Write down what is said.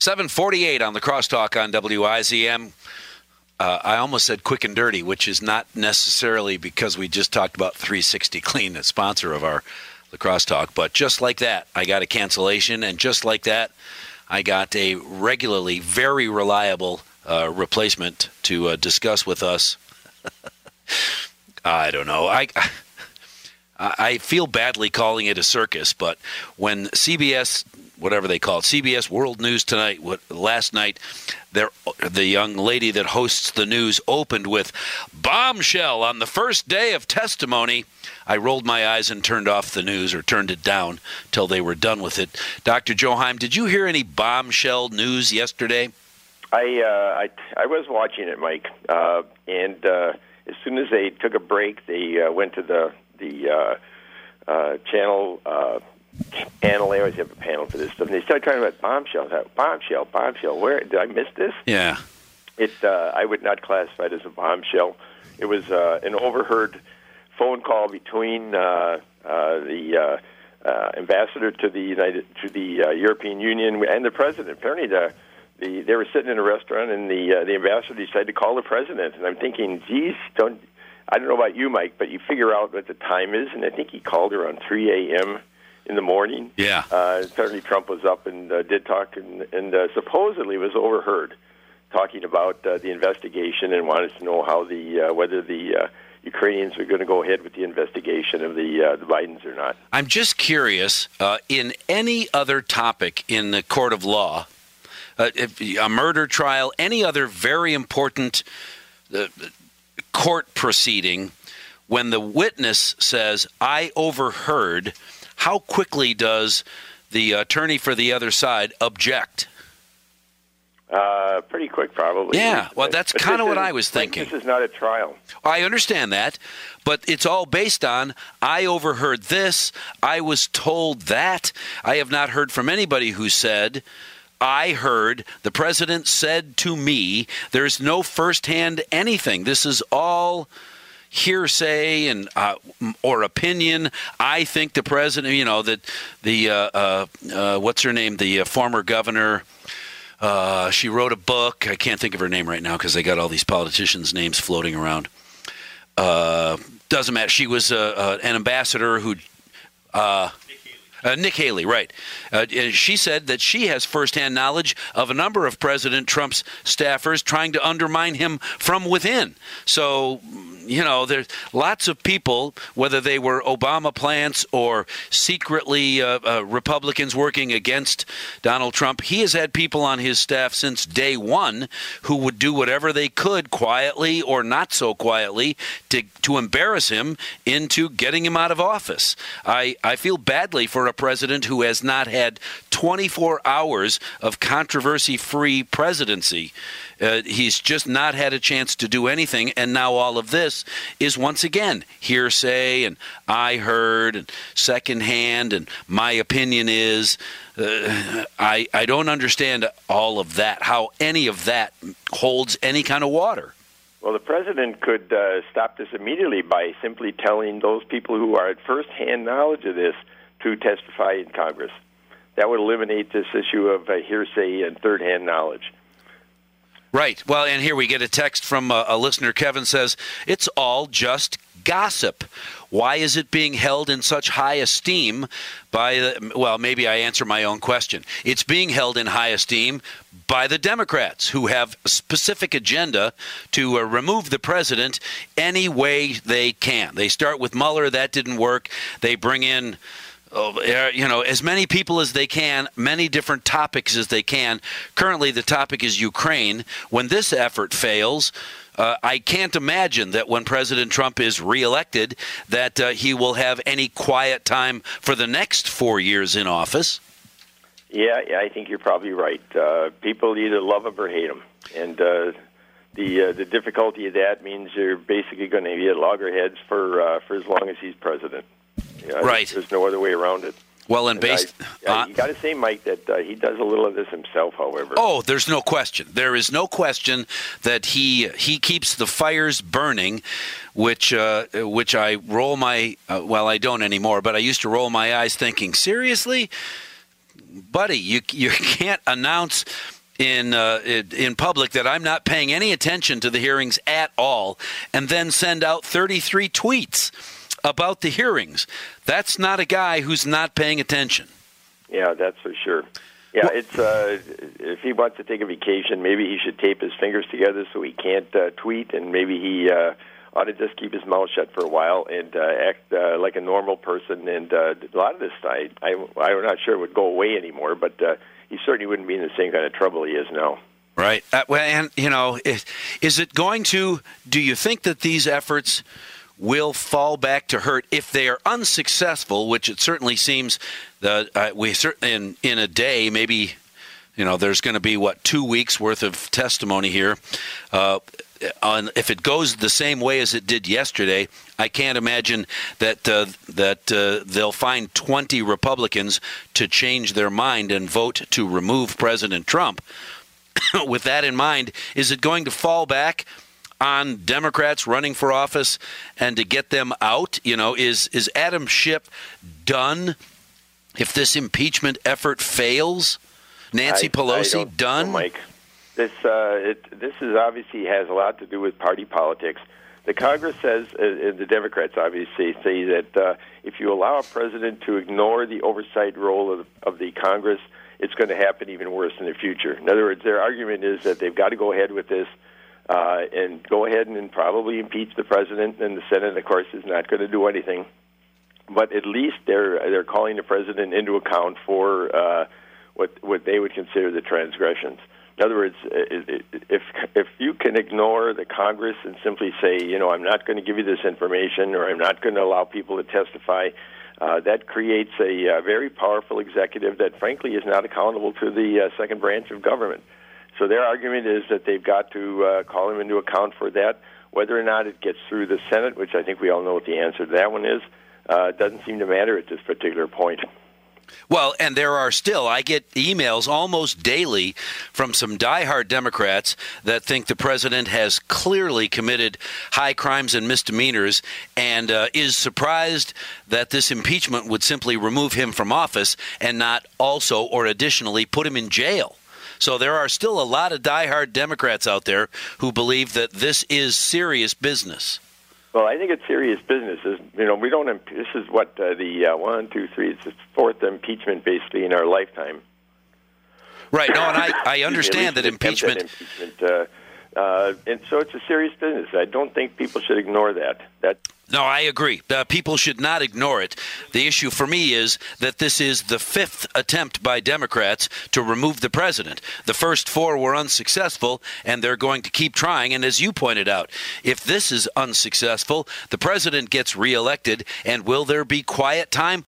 748 on the crosstalk on WIZM. Uh, I almost said quick and dirty, which is not necessarily because we just talked about 360 Clean, the sponsor of our La Crosse Talk. But just like that, I got a cancellation, and just like that, I got a regularly very reliable uh, replacement to uh, discuss with us. I don't know. I I feel badly calling it a circus, but when CBS whatever they call it, CBS World News Tonight. What last night, the young lady that hosts the news opened with bombshell on the first day of testimony. I rolled my eyes and turned off the news or turned it down till they were done with it. Dr. Joe did you hear any bombshell news yesterday? I uh, I, I was watching it, Mike, uh, and uh, as soon as they took a break, they uh, went to the the uh, uh, channel uh, panel. They always have a panel for this stuff. And they started talking about bombshells. Bombshell, bombshell. Where did I miss this? Yeah. It. Uh, I would not classify it as a bombshell. It was uh, an overheard phone call between uh, uh, the uh, uh, ambassador to the United to the uh, European Union and the president. Apparently, the the they were sitting in a restaurant and the uh, the ambassador decided to call the president. And I'm thinking, geez, don't. I don't know about you, Mike, but you figure out what the time is, and I think he called around 3 a.m in the morning. Yeah. Uh, certainly, Trump was up and uh, did talk, and, and uh, supposedly was overheard talking about uh, the investigation and wanted to know how the uh, whether the uh, Ukrainians are going to go ahead with the investigation of the uh, the Bidens or not. I'm just curious. Uh, in any other topic in the court of law, uh, if, a murder trial, any other very important uh, court proceeding, when the witness says, "I overheard," how quickly does the attorney for the other side object? Uh, pretty quick, probably. Yeah, well, that's kind of what I was thinking. This is not a trial. I understand that, but it's all based on I overheard this, I was told that. I have not heard from anybody who said, I heard, the president said to me, there's no firsthand anything. This is all hearsay and uh, or opinion. I think the president, you know, that the uh, uh, uh what's her name, the uh, former governor. Uh, she wrote a book. I can't think of her name right now because they got all these politicians' names floating around. doesn't matter. She was an ambassador who uh, Nikki Haley, right. Uh, she said that she has firsthand knowledge of a number of President Trump's staffers trying to undermine him from within. So, you know, there's lots of people, whether they were Obama plants or secretly uh, uh, Republicans working against Donald Trump, he has had people on his staff since day one who would do whatever they could quietly or not so quietly to, to embarrass him into getting him out of office. I, I feel badly for a president who has not had 24 hours of controversy free presidency. Uh, he's just not had a chance to do anything, and now all of this is once again hearsay and I heard and secondhand and my opinion is. Uh, I I don't understand all of that. How any of that holds any kind of water. Well, the president could uh, stop this immediately by simply telling those people who are at first-hand knowledge of this to testify in Congress. That would eliminate this issue of uh, hearsay and third-hand knowledge. Right. Well, and here we get a text from a, a listener. Kevin says, It's all just gossip. Why is it being held in such high esteem by the, well, maybe I answer my own question. It's being held in high esteem by the Democrats who have a specific agenda to uh, remove the president any way they can. They start with Mueller, that didn't work. They bring in you know, as many people as they can, many different topics as they can. Currently, the topic is Ukraine. When this effort fails, uh, I can't imagine that when President Trump is reelected, that uh, he will have any quiet time for the next four years in office. Yeah, yeah I think you're probably right. Uh, people either love him or hate him, and uh, the uh, the difficulty of that means you're basically going to be at loggerheads for uh, for as long as he's president. Yeah, right. There's no other way around it. Well, and, and based, I, uh, you got to say, Mike, that uh, he does a little of this himself. However, oh, there's no question. There is no question that he he keeps the fires burning, which uh, which I roll my uh, well, I don't anymore, but I used to roll my eyes, thinking, seriously, buddy, you you can't announce in uh, in public that I'm not paying any attention to the hearings at all, and then send out 33 tweets about the hearings. That's not a guy who's not paying attention. Yeah, that's for sure. Yeah, it's uh, if he wants to take a vacation, maybe he should tape his fingers together so he can't uh, tweet, and maybe he uh, ought to just keep his mouth shut for a while and uh, act uh, like a normal person. And uh, a lot of this, I, I, I'm not sure it would go away anymore, but uh, he certainly wouldn't be in the same kind of trouble he is now. Right. Uh, well, and you know, is, is it going to? Do you think that these efforts? Will fall back to hurt if they are unsuccessful, which it certainly seems that uh, we certainly in in a day maybe you know there's going to be what two weeks worth of testimony here. Uh, on if it goes the same way as it did yesterday, I can't imagine that uh, that uh, they'll find 20 Republicans to change their mind and vote to remove President Trump. With that in mind, is it going to fall back? On Democrats running for office and to get them out? You know, is is Adam Schiff done if this impeachment effort fails? Nancy I, Pelosi I done? Know, Mike, this uh, it, this is obviously has a lot to do with party politics. The Congress says, uh, uh the Democrats obviously say that uh, if you allow a president to ignore the oversight role of, of the Congress, it's going to happen even worse in the future. In other words, their argument is that they've got to go ahead with this uh, and go ahead and probably impeach the president. And the Senate, of course, is not going to do anything. But at least they're they're calling the president into account for uh, what what they would consider the transgressions. In other words, if if you can ignore the Congress and simply say, you know, I'm not going to give you this information, or I'm not going to allow people to testify, uh, that creates a uh, very powerful executive that, frankly, is not accountable to the uh, second branch of government. So their argument is that they've got to uh, call him into account for that. Whether or not it gets through the Senate, which I think we all know what the answer to that one is, uh, doesn't seem to matter at this particular point. Well, and there are still, I get emails almost daily from some diehard Democrats that think the president has clearly committed high crimes and misdemeanors and uh, is surprised that this impeachment would simply remove him from office and not also or additionally put him in jail. So there are still a lot of diehard Democrats out there who believe that this is serious business. Well, I think it's serious business. You know, we don't. This is what uh, the uh, one, two, three. It's the fourth impeachment, basically, in our lifetime. Right. No, and I, I understand that impeachment. impeachment uh, uh, and so it's a serious business. I don't think people should ignore that. That no, I agree. Uh, people should not ignore it. The issue for me is that this is the fifth attempt by Democrats to remove the president. The first four were unsuccessful, and they're going to keep trying. And as you pointed out, if this is unsuccessful, the president gets reelected, and will there be quiet time?